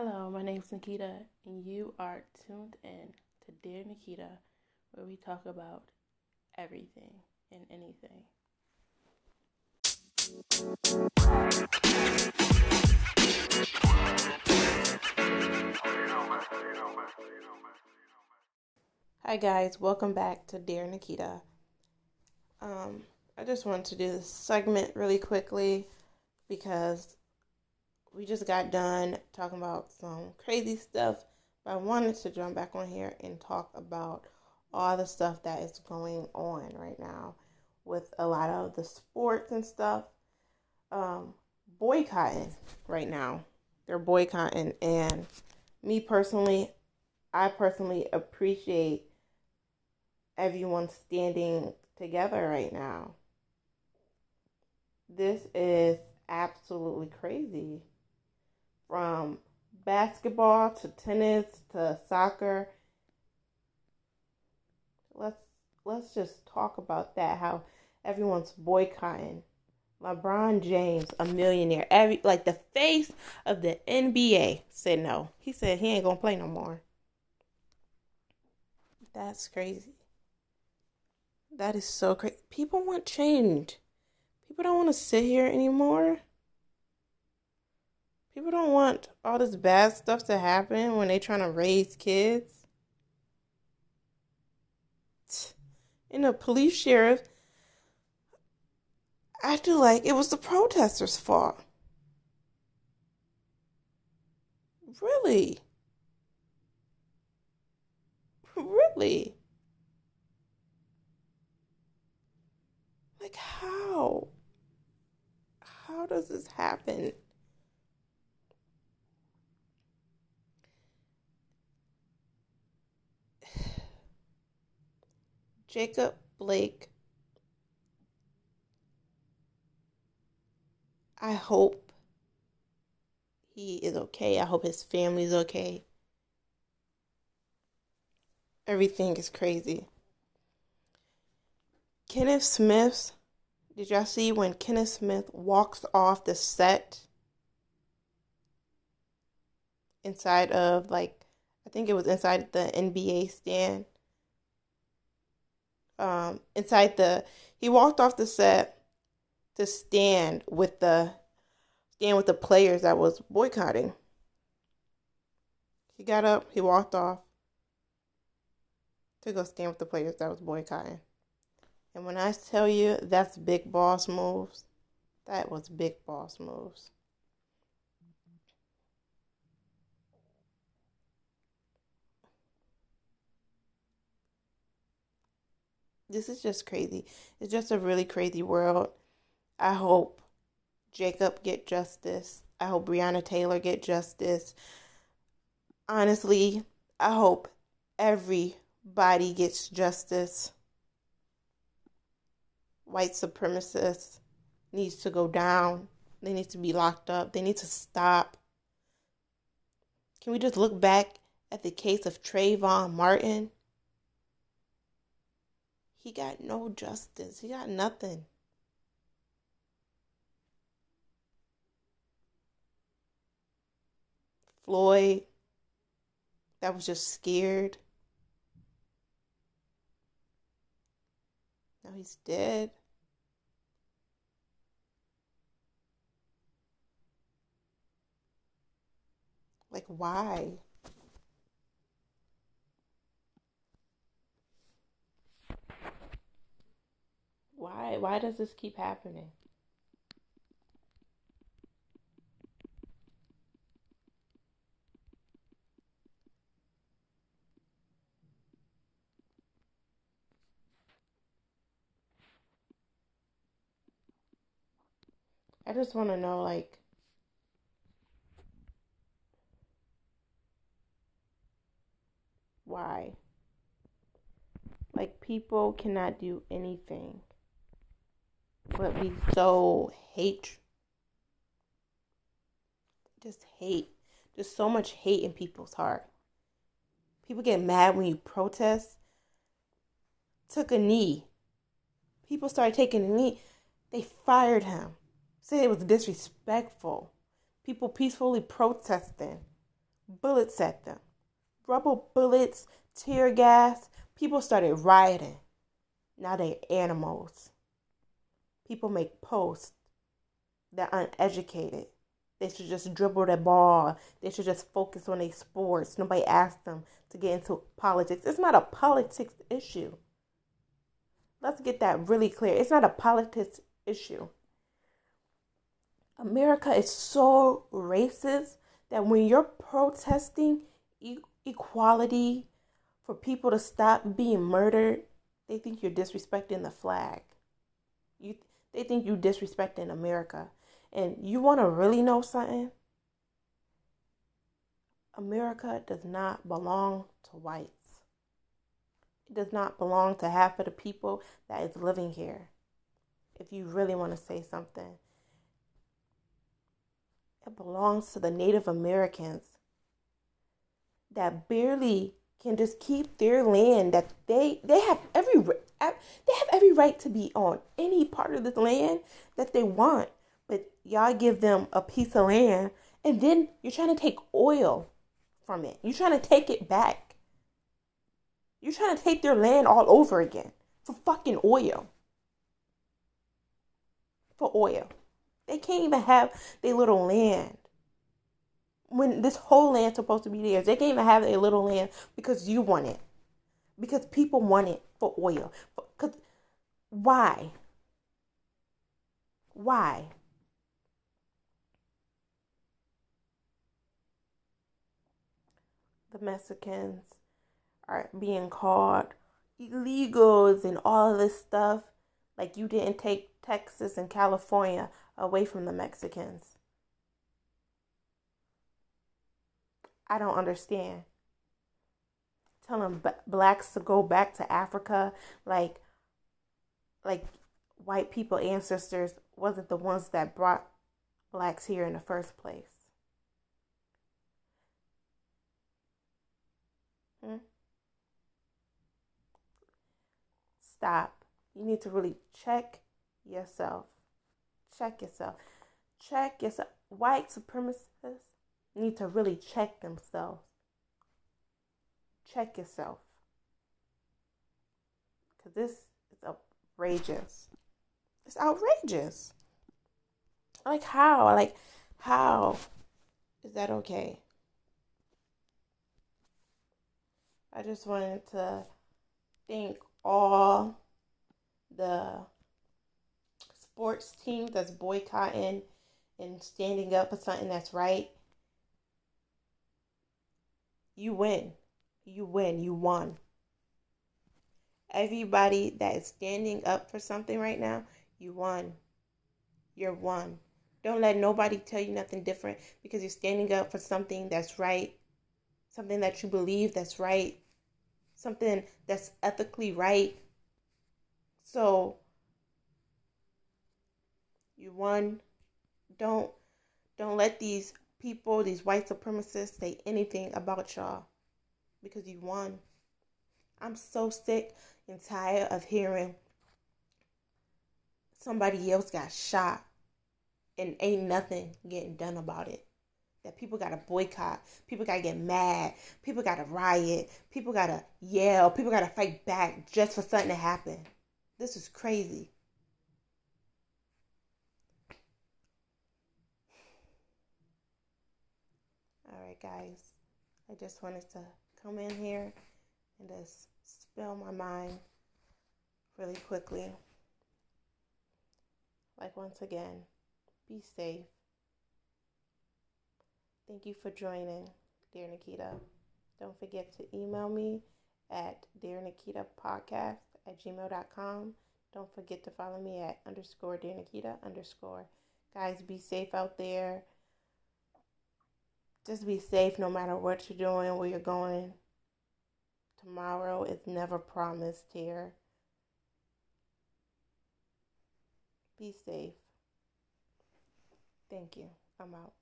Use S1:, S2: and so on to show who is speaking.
S1: Hello, my name is Nikita, and you are tuned in to Dear Nikita, where we talk about everything and anything. Hi, guys, welcome back to Dear Nikita. Um, I just wanted to do this segment really quickly because we just got done talking about some crazy stuff, but I wanted to jump back on here and talk about all the stuff that is going on right now with a lot of the sports and stuff. Um, boycotting right now. They're boycotting, and me personally, I personally appreciate everyone standing together right now. This is absolutely crazy. From basketball to tennis to soccer. Let's let's just talk about that how everyone's boycotting. LeBron James, a millionaire, every like the face of the NBA said no. He said he ain't gonna play no more. That's crazy. That is so crazy. People want change. People don't want to sit here anymore. People don't want all this bad stuff to happen when they're trying to raise kids. And the police sheriff acted like it was the protesters' fault. Really? Really? Like, how? How does this happen? Jacob Blake. I hope he is okay. I hope his family is okay. Everything is crazy. Kenneth Smith's did y'all see when Kenneth Smith walks off the set inside of like I think it was inside the NBA stand? Um, inside the he walked off the set to stand with the stand with the players that was boycotting. He got up, he walked off to go stand with the players that was boycotting. And when I tell you that's big boss moves, that was big boss moves. This is just crazy. It's just a really crazy world. I hope Jacob get justice. I hope Breonna Taylor get justice. Honestly, I hope everybody gets justice. White supremacists needs to go down. They need to be locked up. They need to stop. Can we just look back at the case of Trayvon Martin? He got no justice. He got nothing. Floyd, that was just scared. Now he's dead. Like, why? Why? Why does this keep happening? I just want to know, like, why? Like, people cannot do anything but be so hate just hate just so much hate in people's heart people get mad when you protest took a knee people started taking a knee they fired him said it was disrespectful people peacefully protesting bullets at them. Rubber bullets, tear gas. People started rioting. Now they're animals. People make posts. They're uneducated. They should just dribble the ball. They should just focus on their sports. Nobody asked them to get into politics. It's not a politics issue. Let's get that really clear. It's not a politics issue. America is so racist that when you're protesting e- equality for people to stop being murdered, they think you're disrespecting the flag. You they think you disrespecting America. And you want to really know something? America does not belong to whites. It does not belong to half of the people that is living here. If you really want to say something, it belongs to the Native Americans that barely can just keep their land that they they have every they have every right to be on any part of the land that they want but y'all give them a piece of land and then you're trying to take oil from it you're trying to take it back you're trying to take their land all over again for fucking oil for oil they can't even have their little land when this whole land's supposed to be theirs. They can't even have a little land because you want it. Because people want it for oil. Because why? Why? The Mexicans are being called illegals and all of this stuff. Like you didn't take Texas and California away from the Mexicans. I don't understand. Telling blacks to go back to Africa, like, like white people ancestors wasn't the ones that brought blacks here in the first place. Hmm? Stop. You need to really check yourself. Check yourself. Check yourself. White supremacists need to really check themselves. Check yourself. Because this is outrageous. It's outrageous. Like, how? Like, how is that okay? I just wanted to thank all the sports teams that's boycotting and standing up for something that's right you win. You win. You won. Everybody that is standing up for something right now, you won. You're one. Don't let nobody tell you nothing different because you're standing up for something that's right, something that you believe that's right, something that's ethically right. So, you won. Don't don't let these people, these white supremacists, say anything about y'all because you won. I'm so sick and tired of hearing somebody else got shot and ain't nothing getting done about it. That people gotta boycott, people gotta get mad, people gotta riot, people gotta yell, people gotta fight back just for something to happen. This is crazy. All right, guys. I just wanted to come in here and just spill my mind really quickly. Like, once again, be safe. Thank you for joining, dear Nikita. Don't forget to email me at dear Nikita podcast at gmail.com. Don't forget to follow me at underscore dear Nikita underscore. Guys, be safe out there just be safe no matter what you're doing, where you're going. Tomorrow is never promised here. Be safe. Thank you. I'm out.